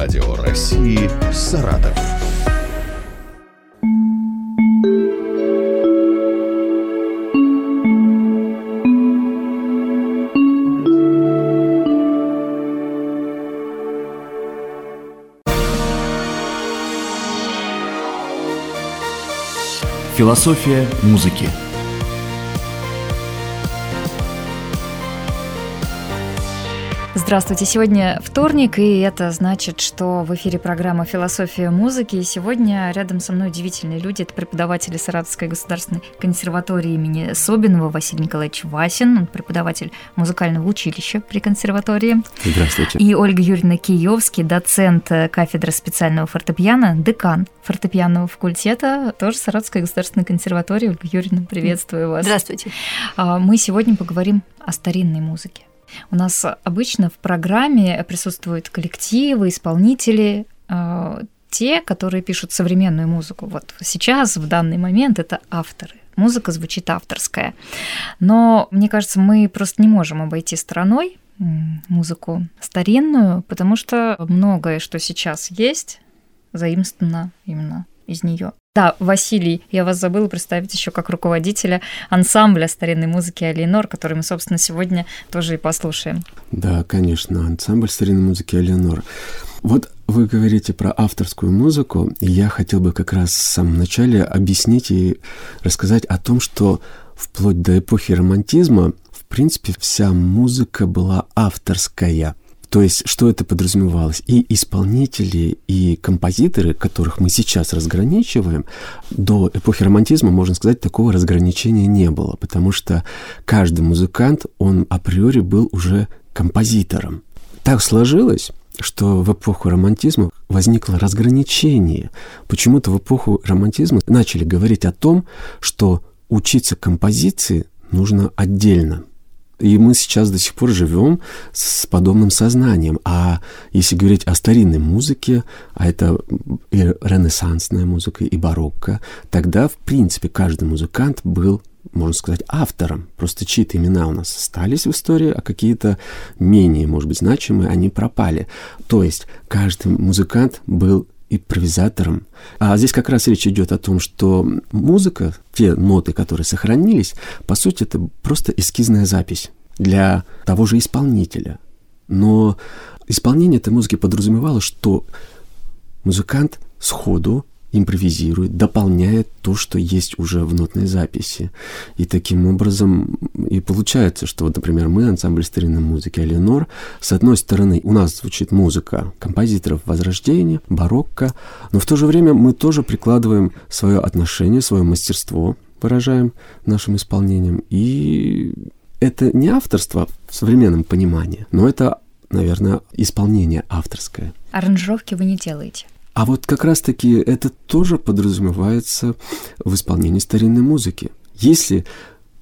Радио России Саратов. Философия музыки. Здравствуйте. Сегодня вторник, и это значит, что в эфире программа «Философия музыки». И сегодня рядом со мной удивительные люди. Это преподаватели Саратовской государственной консерватории имени Собинова Василий Николаевич Васин, он преподаватель музыкального училища при консерватории. Здравствуйте. И Ольга Юрьевна Киевский, доцент кафедры специального фортепиано, декан фортепианного факультета, тоже Саратовской государственной консерватории. Ольга Юрьевна, приветствую вас. Здравствуйте. А, мы сегодня поговорим о старинной музыке. У нас обычно в программе присутствуют коллективы, исполнители, э, те, которые пишут современную музыку. Вот сейчас, в данный момент, это авторы. Музыка звучит авторская. Но, мне кажется, мы просто не можем обойти стороной музыку старинную, потому что многое, что сейчас есть, заимствовано именно из нее. Да, Василий, я вас забыла представить еще как руководителя ансамбля старинной музыки «Алиенор», который мы, собственно, сегодня тоже и послушаем. Да, конечно, ансамбль старинной музыки «Алиенор». Вот вы говорите про авторскую музыку, и я хотел бы как раз в самом начале объяснить и рассказать о том, что вплоть до эпохи романтизма, в принципе, вся музыка была авторская. То есть, что это подразумевалось? И исполнители, и композиторы, которых мы сейчас разграничиваем, до эпохи романтизма, можно сказать, такого разграничения не было, потому что каждый музыкант, он априори был уже композитором. Так сложилось, что в эпоху романтизма возникло разграничение. Почему-то в эпоху романтизма начали говорить о том, что учиться композиции нужно отдельно. И мы сейчас до сих пор живем с подобным сознанием. А если говорить о старинной музыке, а это и ренессансная музыка, и барокко, тогда, в принципе, каждый музыкант был можно сказать, автором. Просто чьи-то имена у нас остались в истории, а какие-то менее, может быть, значимые, они пропали. То есть каждый музыкант был импровизатором. А здесь как раз речь идет о том, что музыка, те ноты, которые сохранились, по сути, это просто эскизная запись для того же исполнителя. Но исполнение этой музыки подразумевало, что музыкант сходу импровизирует, дополняет то, что есть уже в нотной записи. И таким образом и получается, что, вот, например, мы, ансамбль старинной музыки «Аленор», с одной стороны, у нас звучит музыка композиторов Возрождения, барокко, но в то же время мы тоже прикладываем свое отношение, свое мастерство, выражаем нашим исполнением. И это не авторство в современном понимании, но это, наверное, исполнение авторское. Аранжировки вы не делаете? А вот как раз-таки это тоже подразумевается в исполнении старинной музыки. Если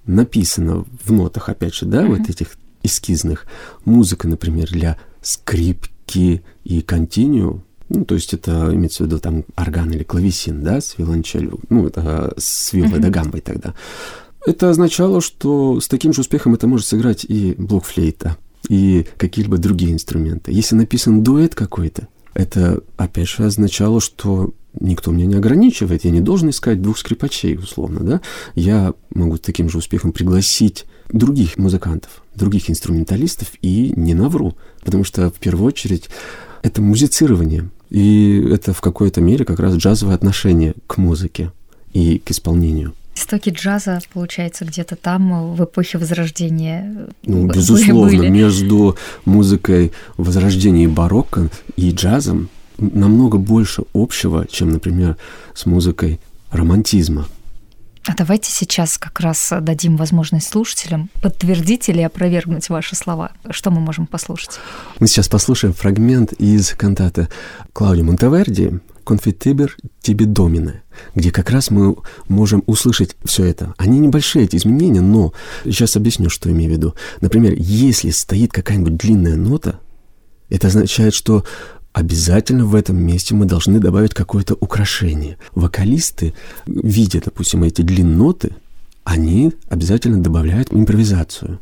написано в нотах, опять же, да, mm-hmm. вот этих эскизных, музыка, например, для скрипки и континью, ну, то есть это имеется в виду там орган или клавесин, да, с виолончелью, ну, это с вилой mm-hmm. да гамбой тогда. Это означало, что с таким же успехом это может сыграть и блокфлейта, и какие-либо другие инструменты. Если написан дуэт какой-то, это, опять же, означало, что никто меня не ограничивает, я не должен искать двух скрипачей, условно, да? Я могу таким же успехом пригласить других музыкантов, других инструменталистов и не навру, потому что, в первую очередь, это музицирование, и это в какой-то мере как раз джазовое отношение к музыке и к исполнению. Истоки джаза, получается, где-то там, в эпохе Возрождения. Ну, безусловно, были. между музыкой Возрождения и барокко и джазом намного больше общего, чем, например, с музыкой романтизма. А давайте сейчас как раз дадим возможность слушателям подтвердить или опровергнуть ваши слова. Что мы можем послушать? Мы сейчас послушаем фрагмент из кантата Клауди Монтеверди «Конфитибер тебе домине», где как раз мы можем услышать все это. Они небольшие, эти изменения, но сейчас объясню, что имею в виду. Например, если стоит какая-нибудь длинная нота, это означает, что обязательно в этом месте мы должны добавить какое-то украшение. Вокалисты, видя, допустим, эти длинноты, они обязательно добавляют импровизацию.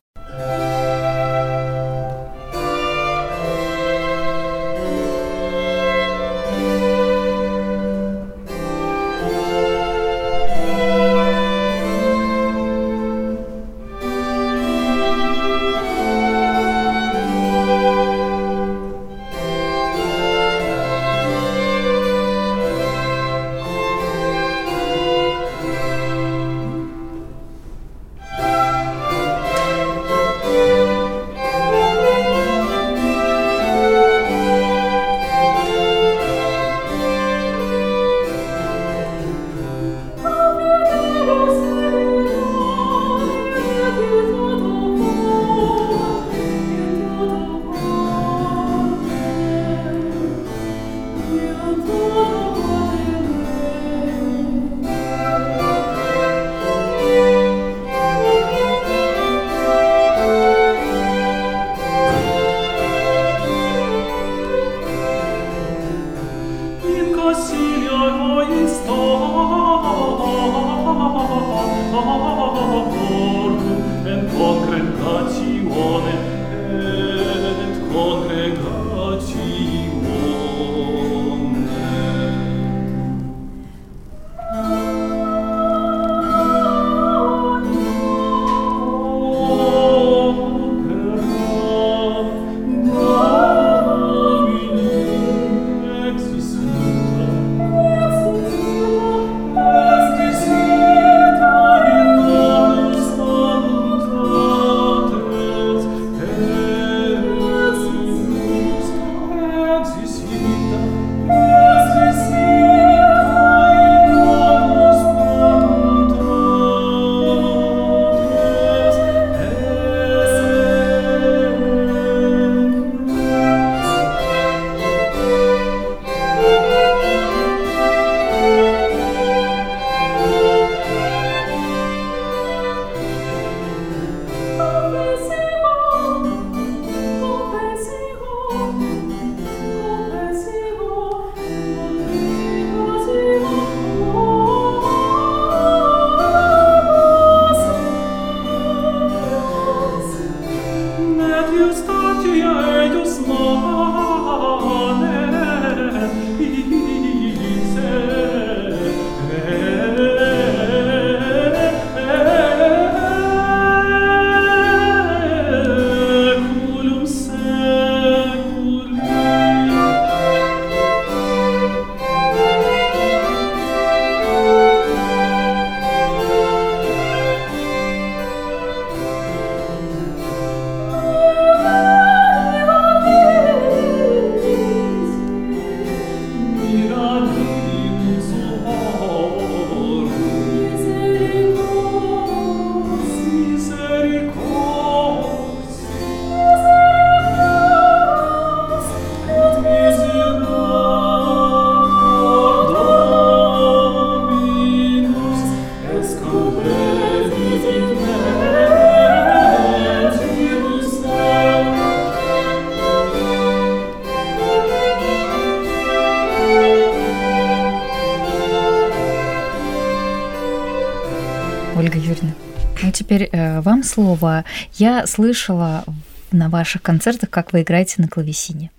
Вам слово. Я слышала на ваших концертах, как вы играете на клавесине.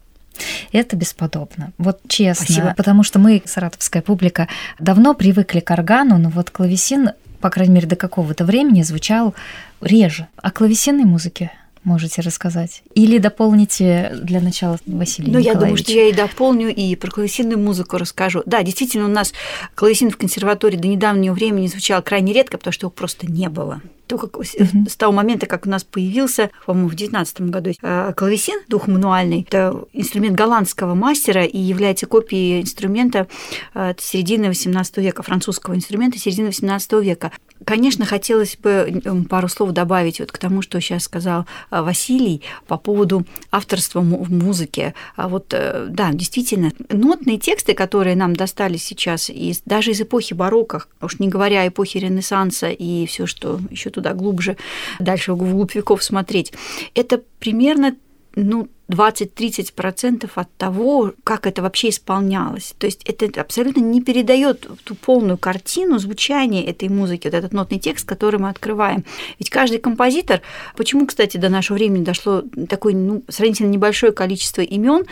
Это бесподобно. Вот честно. Спасибо. Потому что мы, саратовская публика, давно привыкли к органу, но вот клавесин, по крайней мере, до какого-то времени звучал реже. О клавесинной музыке можете рассказать? Или дополните для начала Василий Ну, я думаю, что я и дополню, и про клавесинную музыку расскажу. Да, действительно, у нас клавесин в консерватории до недавнего времени звучал крайне редко, потому что его просто не было то, как mm-hmm. с того момента, как у нас появился, по-моему, в 19 году э, клавесин двухмануальный, это инструмент голландского мастера и является копией инструмента э, середины 18 века, французского инструмента середины 18 века. Конечно, хотелось бы пару слов добавить вот к тому, что сейчас сказал э, Василий по поводу авторства в музыке. А вот, да, действительно, нотные тексты, которые нам достались сейчас, из, даже из эпохи барокко, уж не говоря о эпохе Ренессанса и все, что еще туда глубже, дальше вглубь веков смотреть. Это примерно ну, 20-30% от того, как это вообще исполнялось. То есть это абсолютно не передает ту полную картину звучания этой музыки, вот этот нотный текст, который мы открываем. Ведь каждый композитор, почему, кстати, до нашего времени дошло такое ну, сравнительно небольшое количество имен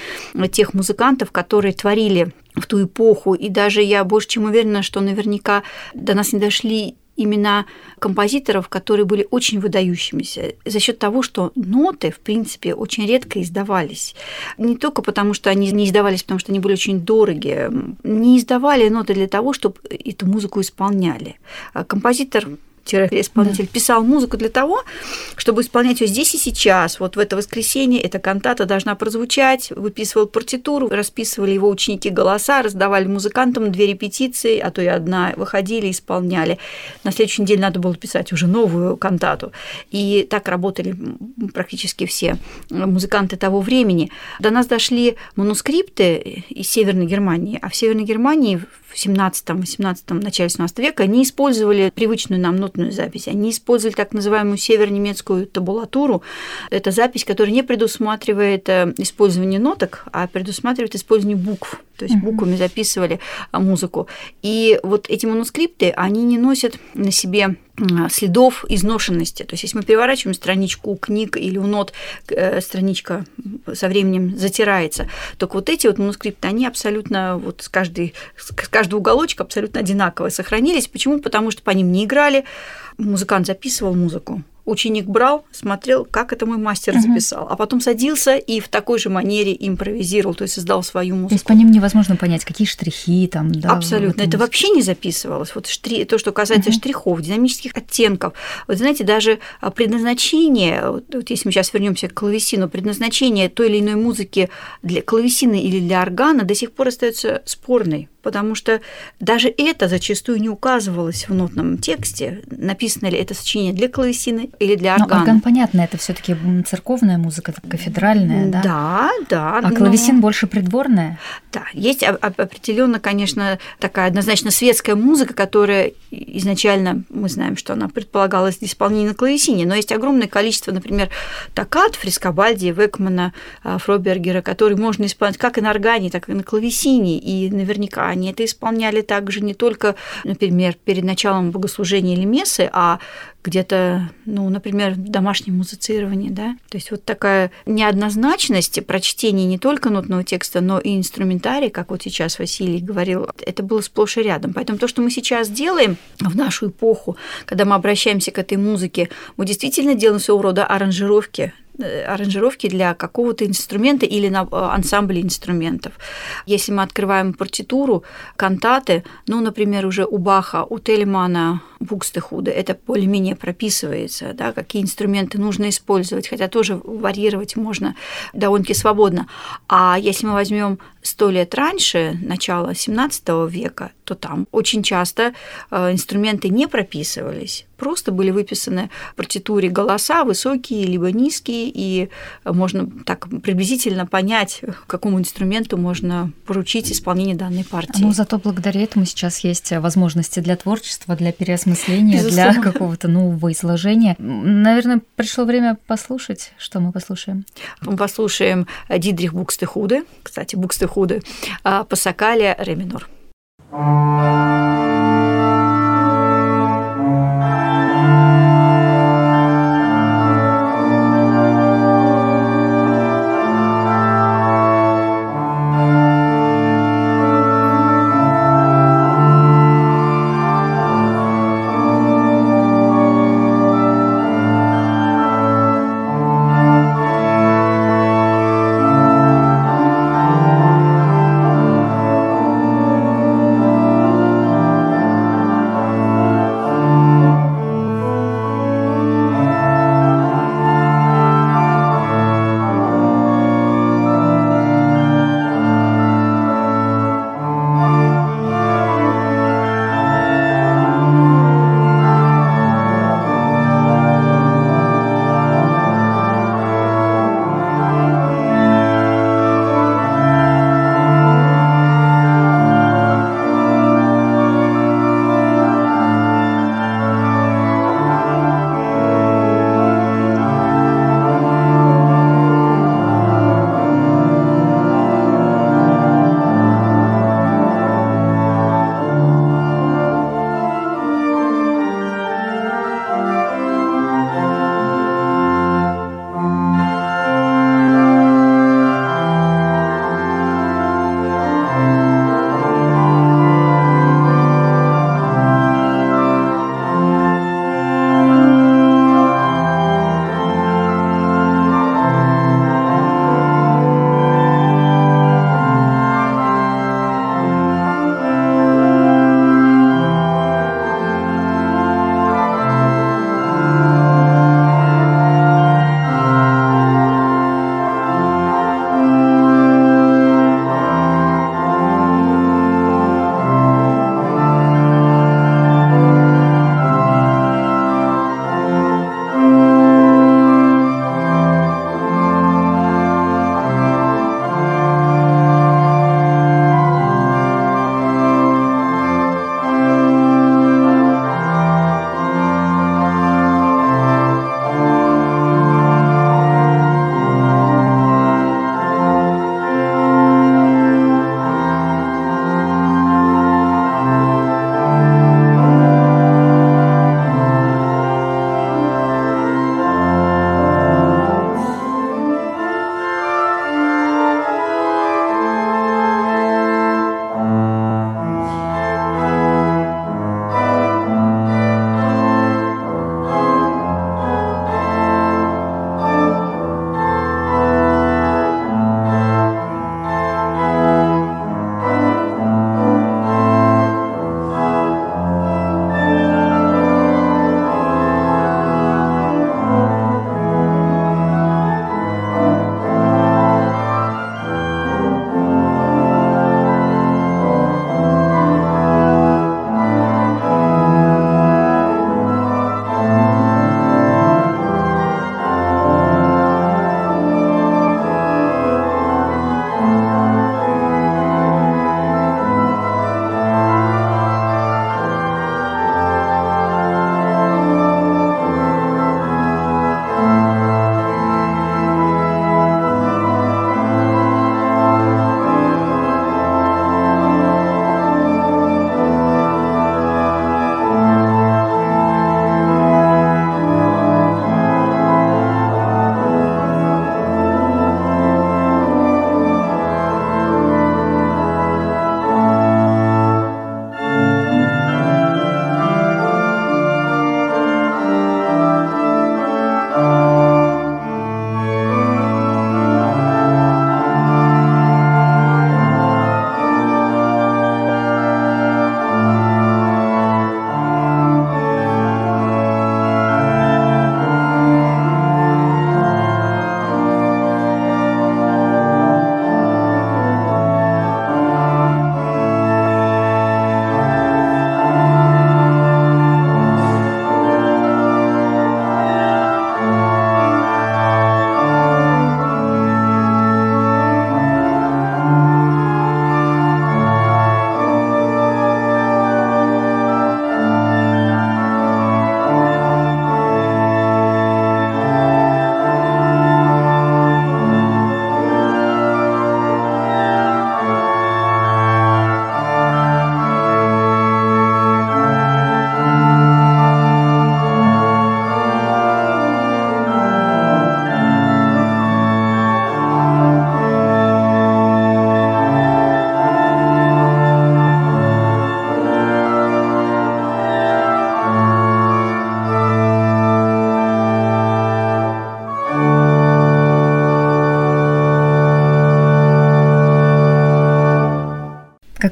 тех музыкантов, которые творили в ту эпоху, и даже я больше чем уверена, что наверняка до нас не дошли имена композиторов, которые были очень выдающимися за счет того, что ноты, в принципе, очень редко издавались. Не только потому, что они не издавались, потому что они были очень дорогие, не издавали ноты для того, чтобы эту музыку исполняли. Композитор исполнитель, писал музыку для того, чтобы исполнять ее здесь и сейчас. Вот в это воскресенье эта кантата должна прозвучать, выписывал партитуру, расписывали его ученики голоса, раздавали музыкантам две репетиции, а то и одна, выходили, исполняли. На следующей неделе надо было писать уже новую кантату. И так работали практически все музыканты того времени. До нас дошли манускрипты из Северной Германии, а в Северной Германии в 17-18 начале 17 века не использовали привычную нам нотную запись. Они использовали так называемую северонемецкую табулатуру. Это запись, которая не предусматривает э, использование ноток, а предусматривает использование букв. То есть буквами записывали а, музыку. И вот эти манускрипты, они не носят на себе следов изношенности. То есть, если мы переворачиваем страничку у книг или у нот, э, страничка со временем затирается, то вот эти вот манускрипты, они абсолютно вот с, каждой, с каждого уголочка абсолютно одинаково сохранились. Почему? Потому что по ним не играли, музыкант записывал музыку, ученик брал, смотрел, как это мой мастер записал, угу. а потом садился и в такой же манере импровизировал, то есть создал свою музыку. То есть по ним невозможно понять, какие штрихи там, да? Абсолютно. Это вообще не записывалось. Вот штри... то, что касается угу. штрихов, динамических оттенков. Вот знаете, даже а, предназначение, вот, вот если мы сейчас вернемся к клавесину, предназначение той или иной музыки для клавесина или для органа до сих пор остается спорной потому что даже это зачастую не указывалось в нотном тексте, написано ли это сочинение для клавесины или для органа. Но орган, понятно, это все таки церковная музыка, кафедральная, да? Да, да. А но... клавесин больше придворная? Да, есть определенно, конечно, такая однозначно светская музыка, которая изначально, мы знаем, что она предполагалась для исполнения на клавесине, но есть огромное количество, например, токат Фрискобальди, Векмана, а, Фробергера, которые можно исполнять как и на органе, так и на клавесине, и наверняка они это исполняли также не только, например, перед началом богослужения или мессы, а где-то, ну, например, в домашнем музицировании, да. То есть вот такая неоднозначность прочтения не только нотного текста, но и инструментарий, как вот сейчас Василий говорил, это было сплошь и рядом. Поэтому то, что мы сейчас делаем в нашу эпоху, когда мы обращаемся к этой музыке, мы действительно делаем своего рода аранжировки аранжировки для какого-то инструмента или на э, ансамбле инструментов. Если мы открываем партитуру, кантаты, ну, например, уже у Баха, у Тельмана, Букстехуда, это более-менее прописывается, да, какие инструменты нужно использовать, хотя тоже варьировать можно довольно-таки свободно. А если мы возьмем сто лет раньше, начало 17 века, то там очень часто э, инструменты не прописывались, просто были выписаны в партитуре голоса высокие либо низкие, и можно так приблизительно понять, какому инструменту можно поручить исполнение данной партии. Ну, зато благодаря этому сейчас есть возможности для творчества, для переосмысления, Безусловно. для какого-то нового изложения. Наверное, пришло время послушать, что мы послушаем. Мы послушаем Дидрих Букстехуде, кстати, Букстехуде, а, Пасакалия Реминор. Thank you.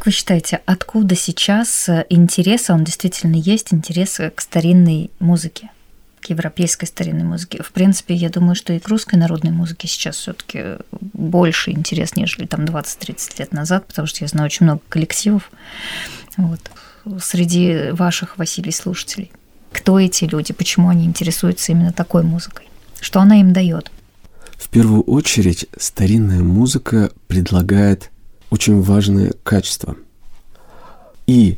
Вы считаете, откуда сейчас интерес, а он действительно есть, интерес к старинной музыке? к европейской старинной музыке. В принципе, я думаю, что и к русской народной музыке сейчас все таки больше интерес, нежели там 20-30 лет назад, потому что я знаю очень много коллективов вот, среди ваших, Василий, слушателей. Кто эти люди, почему они интересуются именно такой музыкой? Что она им дает? В первую очередь, старинная музыка предлагает очень важное качество. И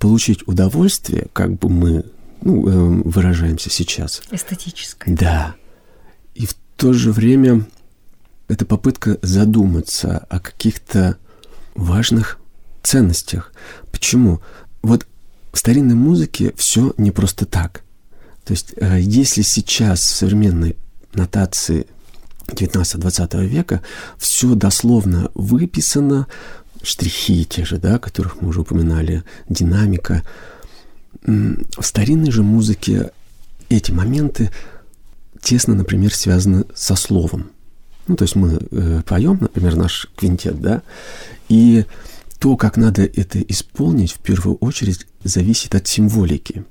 получить удовольствие, как бы мы ну, э, выражаемся сейчас. Эстетическое. Да. И в то же время это попытка задуматься о каких-то важных ценностях. Почему? Вот в старинной музыке все не просто так. То есть, э, если сейчас в современной нотации 19-20 века все дословно выписано, штрихи те же, да, которых мы уже упоминали, динамика, в старинной же музыке эти моменты тесно, например, связаны со словом. Ну, то есть мы э, поем, например, наш квинтет, да, и то, как надо это исполнить, в первую очередь зависит от символики.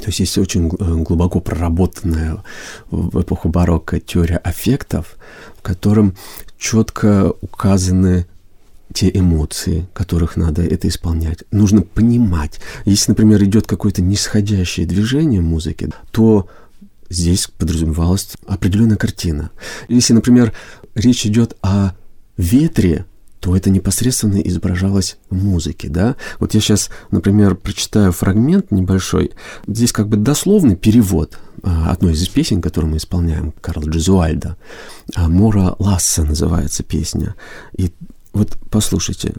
То есть есть очень э, глубоко проработанная в эпоху барокко теория аффектов, в котором четко указаны те эмоции, которых надо это исполнять. Нужно понимать. Если, например, идет какое-то нисходящее движение музыки, то здесь подразумевалась определенная картина. Если, например, речь идет о ветре, то это непосредственно изображалось в музыке, да. Вот я сейчас, например, прочитаю фрагмент небольшой. Здесь как бы дословный перевод а, одной из песен, которую мы исполняем, Карл Джезуальда. А, «Мора Ласса» называется песня. И вот послушайте.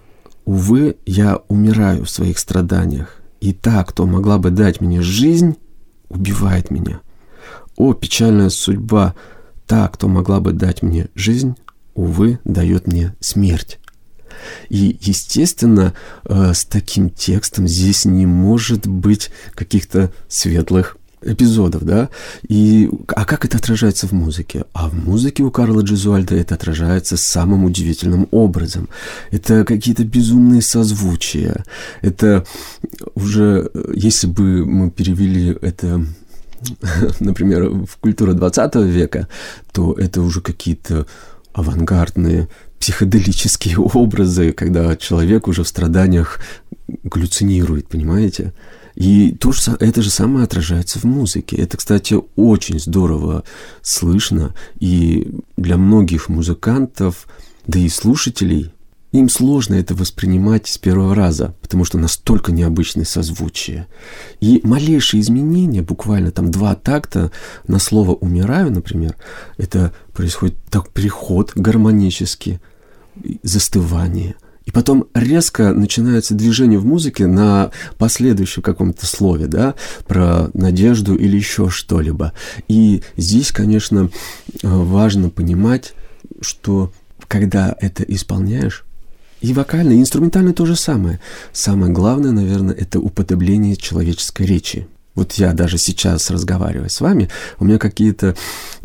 «Увы, я умираю в своих страданиях, и та, кто могла бы дать мне жизнь, убивает меня. О, печальная судьба! Та, кто могла бы дать мне жизнь, увы, дает мне смерть». И, естественно, э, с таким текстом здесь не может быть каких-то светлых эпизодов, да, и а как это отражается в музыке? А в музыке у Карла Джезуальда это отражается самым удивительным образом. Это какие-то безумные созвучия. Это уже, если бы мы перевели это например, в культуру 20 века, то это уже какие-то авангардные психоделические образы, когда человек уже в страданиях галлюцинирует, понимаете? И то же, это же самое отражается в музыке. Это, кстати, очень здорово слышно. И для многих музыкантов, да и слушателей, им сложно это воспринимать с первого раза, потому что настолько необычные созвучия. И малейшие изменения, буквально там два такта на слово «умираю», например, это происходит так переход гармонически, застывание – и потом резко начинается движение в музыке на последующем каком-то слове, да, про надежду или еще что-либо. И здесь, конечно, важно понимать, что когда это исполняешь, и вокально, и инструментально то же самое. Самое главное, наверное, это уподобление человеческой речи. Вот я даже сейчас разговариваю с вами, у меня какие-то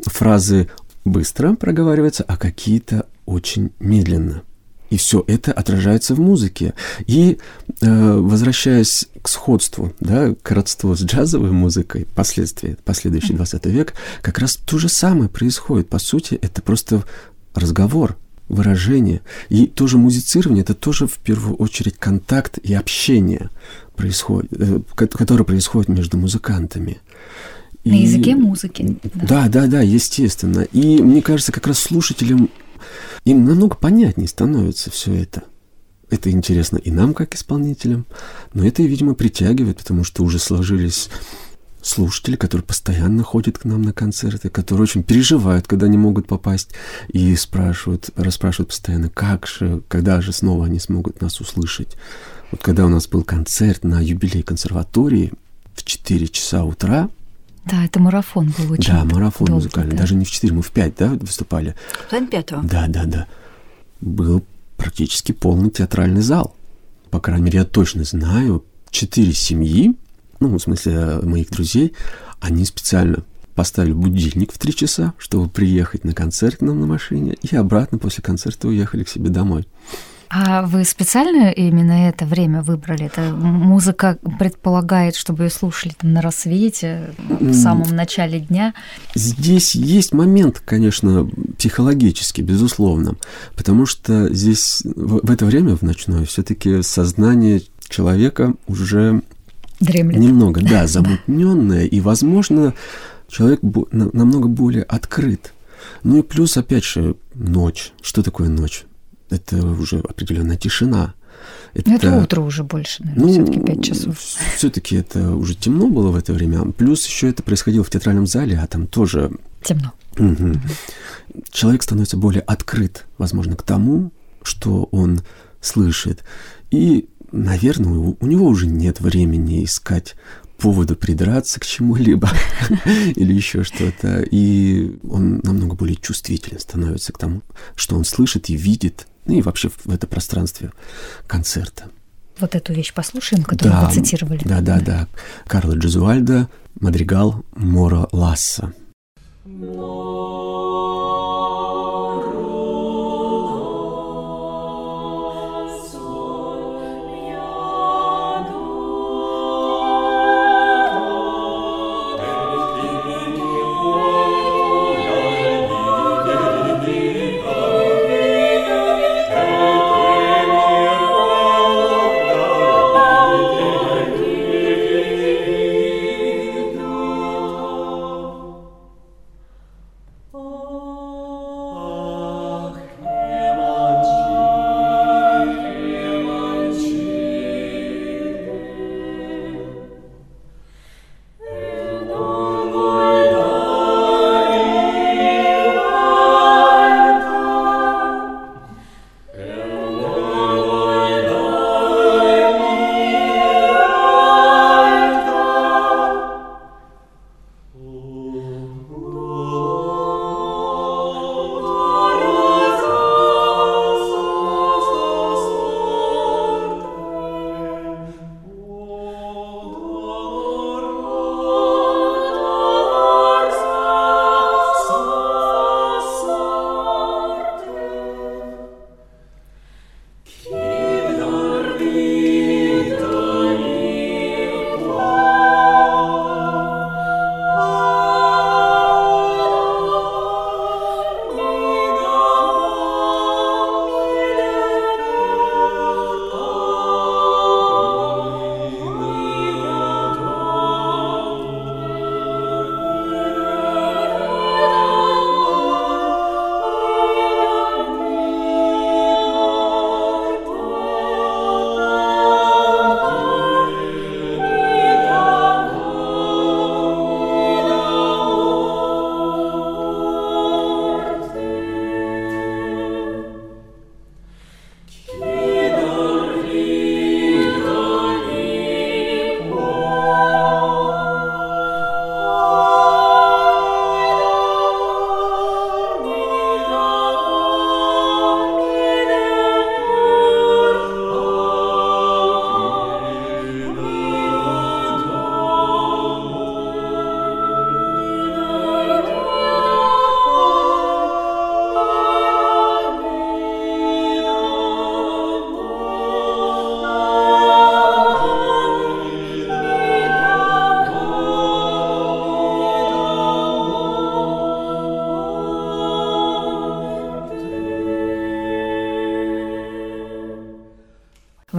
фразы быстро проговариваются, а какие-то очень медленно – и все это отражается в музыке. И э, возвращаясь к сходству, да, к родству с джазовой музыкой, последствия, последующий 20 век, как раз то же самое происходит. По сути, это просто разговор, выражение. И тоже музицирование, это тоже в первую очередь контакт и общение, происходит, э, которое происходит между музыкантами. На языке музыки. Да. да, да, да, естественно. И мне кажется, как раз слушателям им намного понятнее становится все это. Это интересно и нам, как исполнителям, но это, видимо, притягивает, потому что уже сложились слушатели, которые постоянно ходят к нам на концерты, которые очень переживают, когда не могут попасть, и спрашивают, расспрашивают постоянно, как же, когда же снова они смогут нас услышать. Вот когда у нас был концерт на юбилей консерватории в 4 часа утра, да, это марафон был очень Да, марафон долгий, музыкальный. Да. Даже не в 4, мы в 5, да, выступали? В пятого. Да, да, да. Был практически полный театральный зал. По крайней мере, я точно знаю, четыре семьи, ну, в смысле, моих друзей, они специально поставили будильник в три часа, чтобы приехать на концерт к нам на машине, и обратно после концерта уехали к себе домой. А вы специально именно это время выбрали? Это музыка предполагает, чтобы ее слушали там на рассвете, в самом начале дня? Здесь есть момент, конечно, психологический, безусловно, потому что здесь в это время в ночное все-таки сознание человека уже Дремлет. немного, да, замутненное, и, возможно, человек намного более открыт. Ну и плюс, опять же, ночь. Что такое ночь? Это уже определенная тишина. Это, это утро уже больше, наверное, ну, все-таки 5 часов. Все-таки это уже темно было в это время. Плюс еще это происходило в театральном зале, а там тоже темно. Угу. Человек становится более открыт, возможно, к тому, что он слышит. И, наверное, у него уже нет времени искать повода придраться к чему-либо или еще что-то. И он намного более чувствителен становится к тому, что он слышит и видит, ну и вообще в это пространстве концерта. Вот эту вещь послушаем, которую да, вы цитировали. Да, да, да. Карло Джезуальдо, Мадригал Мора Ласса.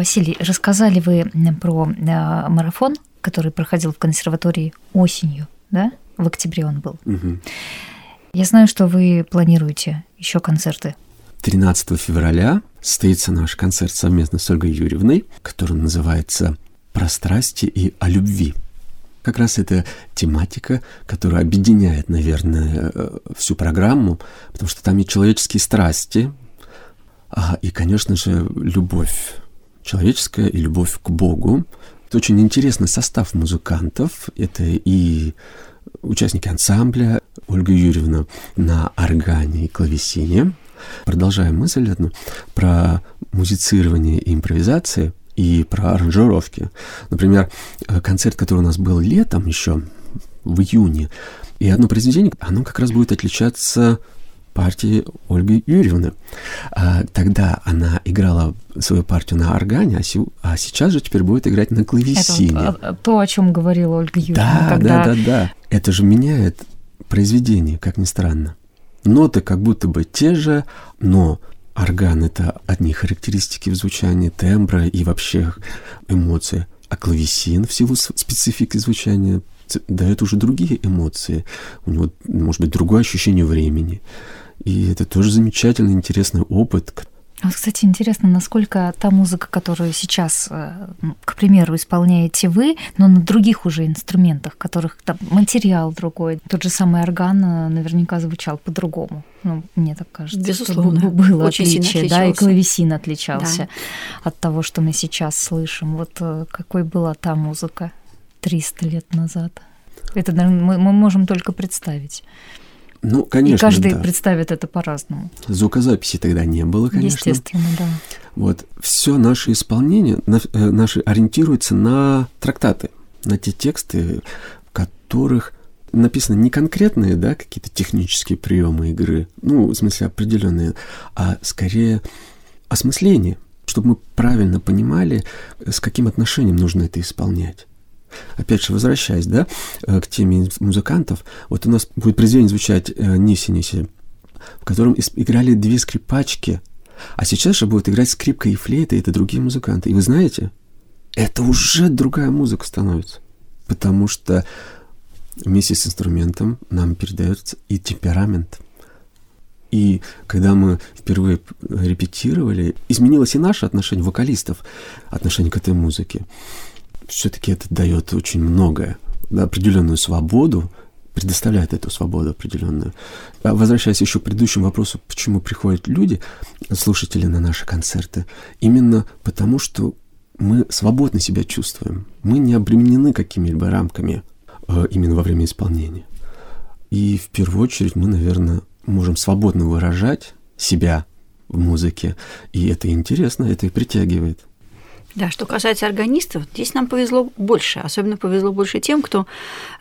Василий, рассказали вы про э, марафон, который проходил в консерватории осенью, да? В октябре он был. Угу. Я знаю, что вы планируете еще концерты. 13 февраля состоится наш концерт совместно с Ольгой Юрьевной, который называется «Про страсти и о любви». Как раз это тематика, которая объединяет, наверное, э, всю программу, потому что там и человеческие страсти, а, и, конечно же, любовь человеческая и любовь к Богу. Это очень интересный состав музыкантов. Это и участники ансамбля Ольга Юрьевна на органе и клавесине. Продолжаем мысль одну про музицирование и импровизации и про аранжировки. Например, концерт, который у нас был летом еще, в июне, и одно произведение, оно как раз будет отличаться партии Ольги Юрьевны. А, тогда она играла свою партию на органе, а, а сейчас же теперь будет играть на клавесине. Это то, о чем говорила Ольга Юрьевна. Да, когда... да, да, да. Это же меняет произведение, как ни странно. Ноты как будто бы те же, но орган — это одни характеристики в звучании, тембра и вообще эмоции. А клавесин в силу специфики звучания дает уже другие эмоции. У него, может быть, другое ощущение времени. И это тоже замечательный, интересный опыт, вот, кстати, интересно, насколько та музыка, которую сейчас, э, ну, к примеру, исполняете вы, но на других уже инструментах, которых там материал другой, тот же самый орган э, наверняка звучал по-другому. Ну, мне так кажется. Безусловно. Что было Очень отличие, да, и клавесин отличался да. от того, что мы сейчас слышим. Вот э, какой была та музыка 300 лет назад? Это, наверное, мы, мы можем только представить. Ну, конечно, И каждый да. представит это по-разному. Звукозаписи тогда не было, конечно. Естественно, да. Вот все наше исполнение э, наши ориентируется на трактаты, на те тексты, в которых написаны не конкретные, да, какие-то технические приемы игры, ну, в смысле определенные, а скорее осмысление, чтобы мы правильно понимали, с каким отношением нужно это исполнять опять же, возвращаясь, да, э, к теме музыкантов, вот у нас будет произведение звучать э, «Ниси-Ниси», в котором играли две скрипачки, а сейчас же будут играть скрипка и флейта, и это другие музыканты. И вы знаете, это уже другая музыка становится, потому что вместе с инструментом нам передается и темперамент. И когда мы впервые репетировали, изменилось и наше отношение вокалистов, отношение к этой музыке все-таки это дает очень многое, определенную свободу, предоставляет эту свободу определенную. А возвращаясь еще к предыдущему вопросу, почему приходят люди, слушатели на наши концерты, именно потому, что мы свободно себя чувствуем, мы не обременены какими-либо рамками э, именно во время исполнения. И в первую очередь мы, наверное, можем свободно выражать себя в музыке, и это интересно, это и притягивает. Да, что касается органистов, здесь нам повезло больше. Особенно повезло больше тем, кто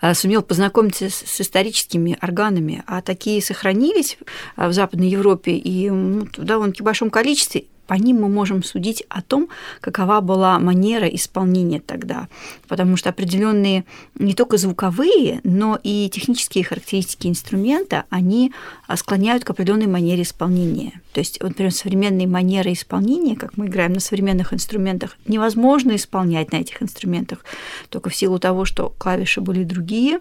э, сумел познакомиться с историческими органами. А такие сохранились э, в Западной Европе и в довольно-таки большом количестве по ним мы можем судить о том, какова была манера исполнения тогда. Потому что определенные не только звуковые, но и технические характеристики инструмента, они а, склоняют к определенной манере исполнения. То есть, вот, например, современные манеры исполнения, как мы играем на современных инструментах, невозможно исполнять на этих инструментах только в силу того, что клавиши были другие,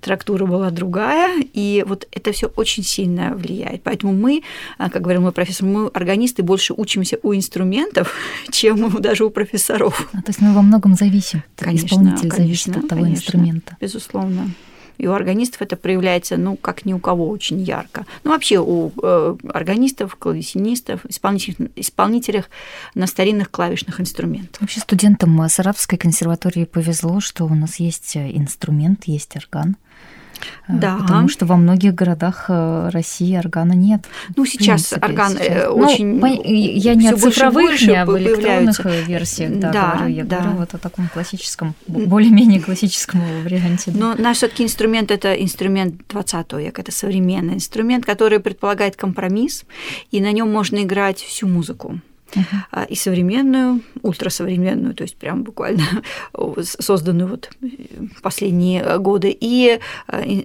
трактура была другая, и вот это все очень сильно влияет. Поэтому мы, а, как говорил мой профессор, мы органисты больше учим учимся у инструментов, чем даже у профессоров. А, то есть мы во многом зависим. Конечно, Исполнитель конечно, зависит от того конечно, инструмента. Безусловно. И у органистов это проявляется, ну, как ни у кого очень ярко. Ну, вообще у э, органистов, клавесинистов, исполнителей, исполнителях на старинных клавишных инструментах. Вообще студентам Саратовской консерватории повезло, что у нас есть инструмент, есть орган. Э, да. Потому что во многих городах э, России органа нет. Ну, сейчас принципе, орган сейчас. Э, ну, очень... Ну, я не о цифровых, не об электронных версиях, да, да говорю. Я да. говорю вот о таком классическом, более-менее классическом варианте. Но наш все таки инструмент – это инструмент 20 века, это современный инструмент, который предполагает компромисс, и на нем можно играть всю музыку uh-huh. и современную, ультрасовременную, то есть прям буквально созданную вот последние годы, и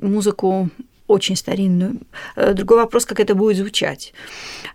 музыку очень старинную. Э, другой вопрос, как это будет звучать.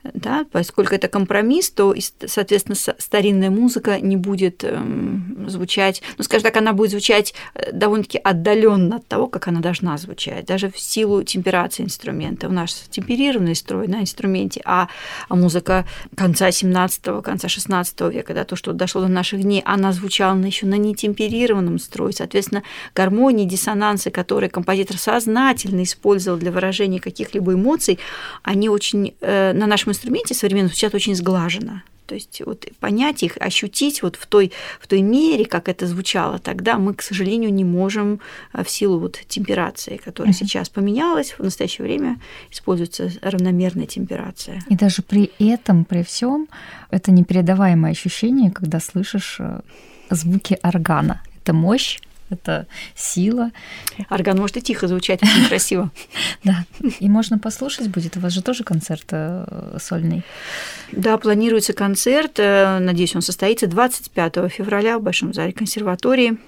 Да, поскольку это компромисс, то, соответственно, старинная музыка не будет эм, звучать, ну, скажем так, она будет звучать э, довольно-таки отдаленно от того, как она должна звучать, даже в силу темперации инструмента. У нас темперированный строй на инструменте, а, а музыка конца 17-го, конца 16 века, да, то, что дошло до наших дней, она звучала еще на нетемперированном строе. Соответственно, гармонии, диссонансы, которые композитор сознательно использует использовал для выражения каких-либо эмоций, они очень э, на нашем инструменте современно звучат очень сглаженно. То есть вот понять их, ощутить вот в той, в той мере, как это звучало тогда, мы, к сожалению, не можем э, в силу вот темперации, которая uh-huh. сейчас поменялась, в настоящее время используется равномерная темперация. И даже при этом, при всем, это непередаваемое ощущение, когда слышишь э, звуки органа. Это мощь, это сила. Орган может и тихо звучать, очень красиво. Да, и можно послушать будет. У вас же тоже концерт э, сольный. Да, планируется концерт. Э, надеюсь, он состоится 25 февраля в Большом зале консерватории.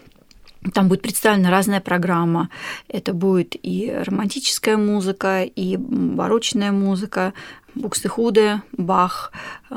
Там будет представлена разная программа. Это будет и романтическая музыка, и барочная музыка, Букстехуде, Бах.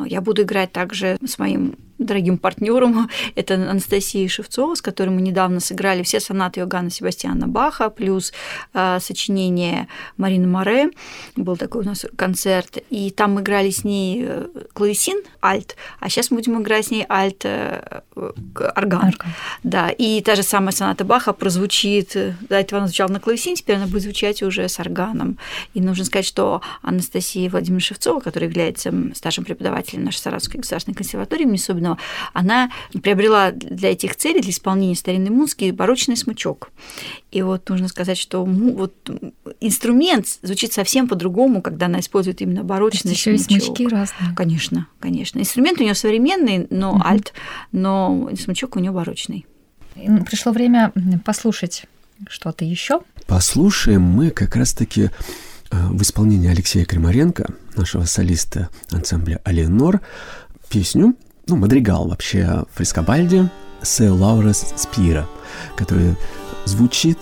Я буду играть также с моим дорогим партнером. Это Анастасия Шевцова, с которой мы недавно сыграли все сонаты Иоганна Себастьяна Баха, плюс э, сочинение Марины Море. Был такой у нас концерт. И там мы играли с ней э, клавесин, альт, а сейчас мы будем играть с ней альт, э, орган. орган. Да, и та же самая соната Баха прозвучит, до этого она звучала на клавесин, теперь она будет звучать уже с органом. И нужно сказать, что Анастасия Владимировна Шевцова, которая является старшим преподавателем нашей Саратовской государственной консерватории имени Собинова, она приобрела для этих целей, для исполнения старинной музыки, барочный смычок. И вот нужно сказать, что вот инструмент звучит совсем по-другому, когда она использует именно барочный еще смычок. и смычки разные. Конечно, конечно. Инструмент у нее современный, но угу. альт, но смычок у нее барочный. Пришло время послушать что-то еще. Послушаем мы как раз-таки Э, в исполнении Алексея Кремаренко, нашего солиста ансамбля «Алиенор», песню, ну, мадригал вообще Фрискобальди «Се Лаурес Спира», который звучит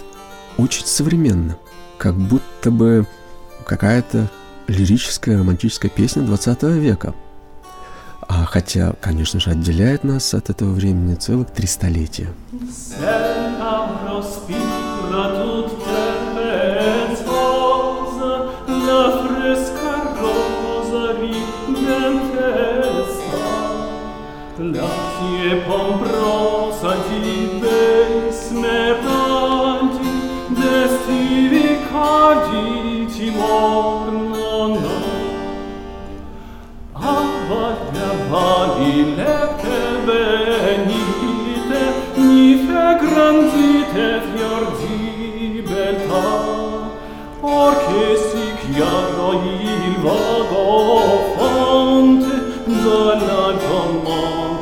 очень современно, как будто бы какая-то лирическая романтическая песня 20 века. А хотя, конечно же, отделяет нас от этого времени целых три столетия. Lassie pombrosa gibe smerdanti, destivi cardi ci mornano. Avaglia vali lepte venite, mi fe granzite fior di si chiaro il vago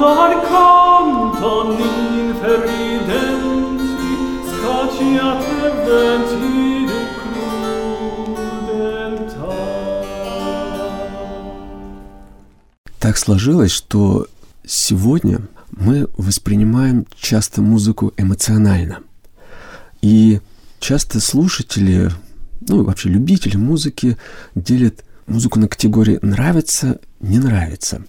Al canto, al canto, ninfe ridenti Scacciate venti di crudeltà Так сложилось, что сегодня мы воспринимаем часто музыку эмоционально. И часто слушатели ну, вообще любители музыки делят музыку на категории нравится, не нравится.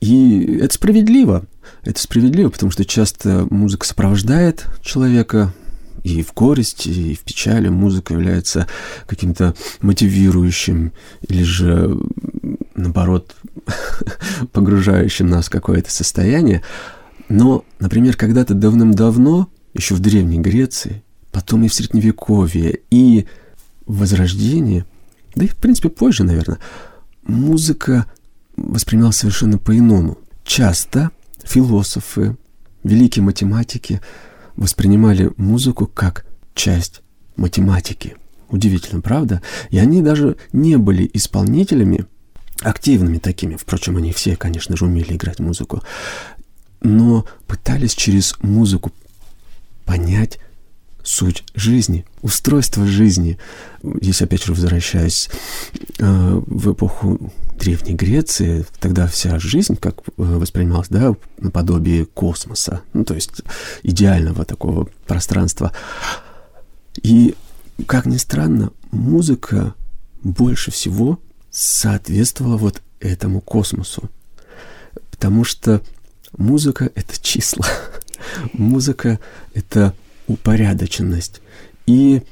И это справедливо. Это справедливо, потому что часто музыка сопровождает человека и в горести, и в печали. Музыка является каким-то мотивирующим или же, наоборот, погружающим нас в какое-то состояние. Но, например, когда-то давным-давно, еще в Древней Греции, потом и в Средневековье, и Возрождении, да и в принципе позже, наверное, музыка воспринималась совершенно по-иному. Часто философы, великие математики воспринимали музыку как часть математики. Удивительно, правда? И они даже не были исполнителями, активными такими. Впрочем, они все, конечно же, умели играть музыку. Но пытались через музыку понять суть жизни, устройство жизни. Здесь опять же возвращаясь э, в эпоху Древней Греции, тогда вся жизнь как э, воспринималась, да, наподобие космоса, ну, то есть идеального такого пространства. И, как ни странно, музыка больше всего соответствовала вот этому космосу. Потому что музыка — это числа. музыка — это упорядоченность. И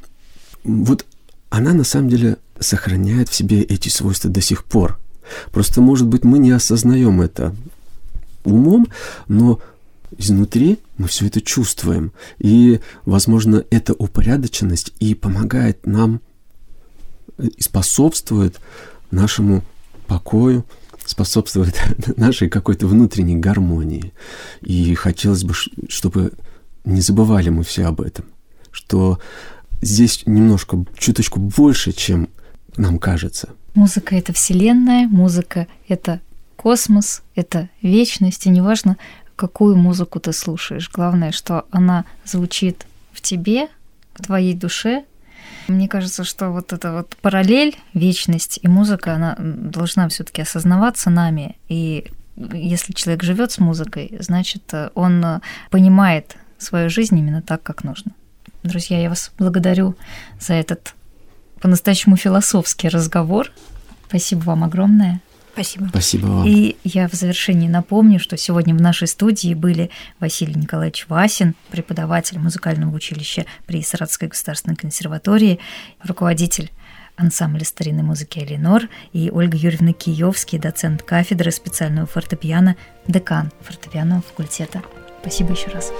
вот она на самом деле сохраняет в себе эти свойства до сих пор. Просто, может быть, мы не осознаем это умом, но изнутри мы все это чувствуем. И, возможно, эта упорядоченность и помогает нам и способствует нашему покою, способствует нашей какой-то внутренней гармонии. И хотелось бы, чтобы не забывали мы все об этом, что здесь немножко, чуточку больше, чем нам кажется. Музыка — это вселенная, музыка — это космос, это вечность, и неважно, какую музыку ты слушаешь. Главное, что она звучит в тебе, в твоей душе. Мне кажется, что вот эта вот параллель, вечность и музыка, она должна все-таки осознаваться нами. И если человек живет с музыкой, значит, он понимает свою жизнь именно так, как нужно. Друзья, я вас благодарю за этот по-настоящему философский разговор. Спасибо вам огромное. Спасибо. Спасибо вам. И я в завершении напомню, что сегодня в нашей студии были Василий Николаевич Васин, преподаватель музыкального училища при Саратовской государственной консерватории, руководитель ансамбля старинной музыки «Эленор» и Ольга Юрьевна Киевский, доцент кафедры специального фортепиано, декан фортепианного факультета. Спасибо еще раз.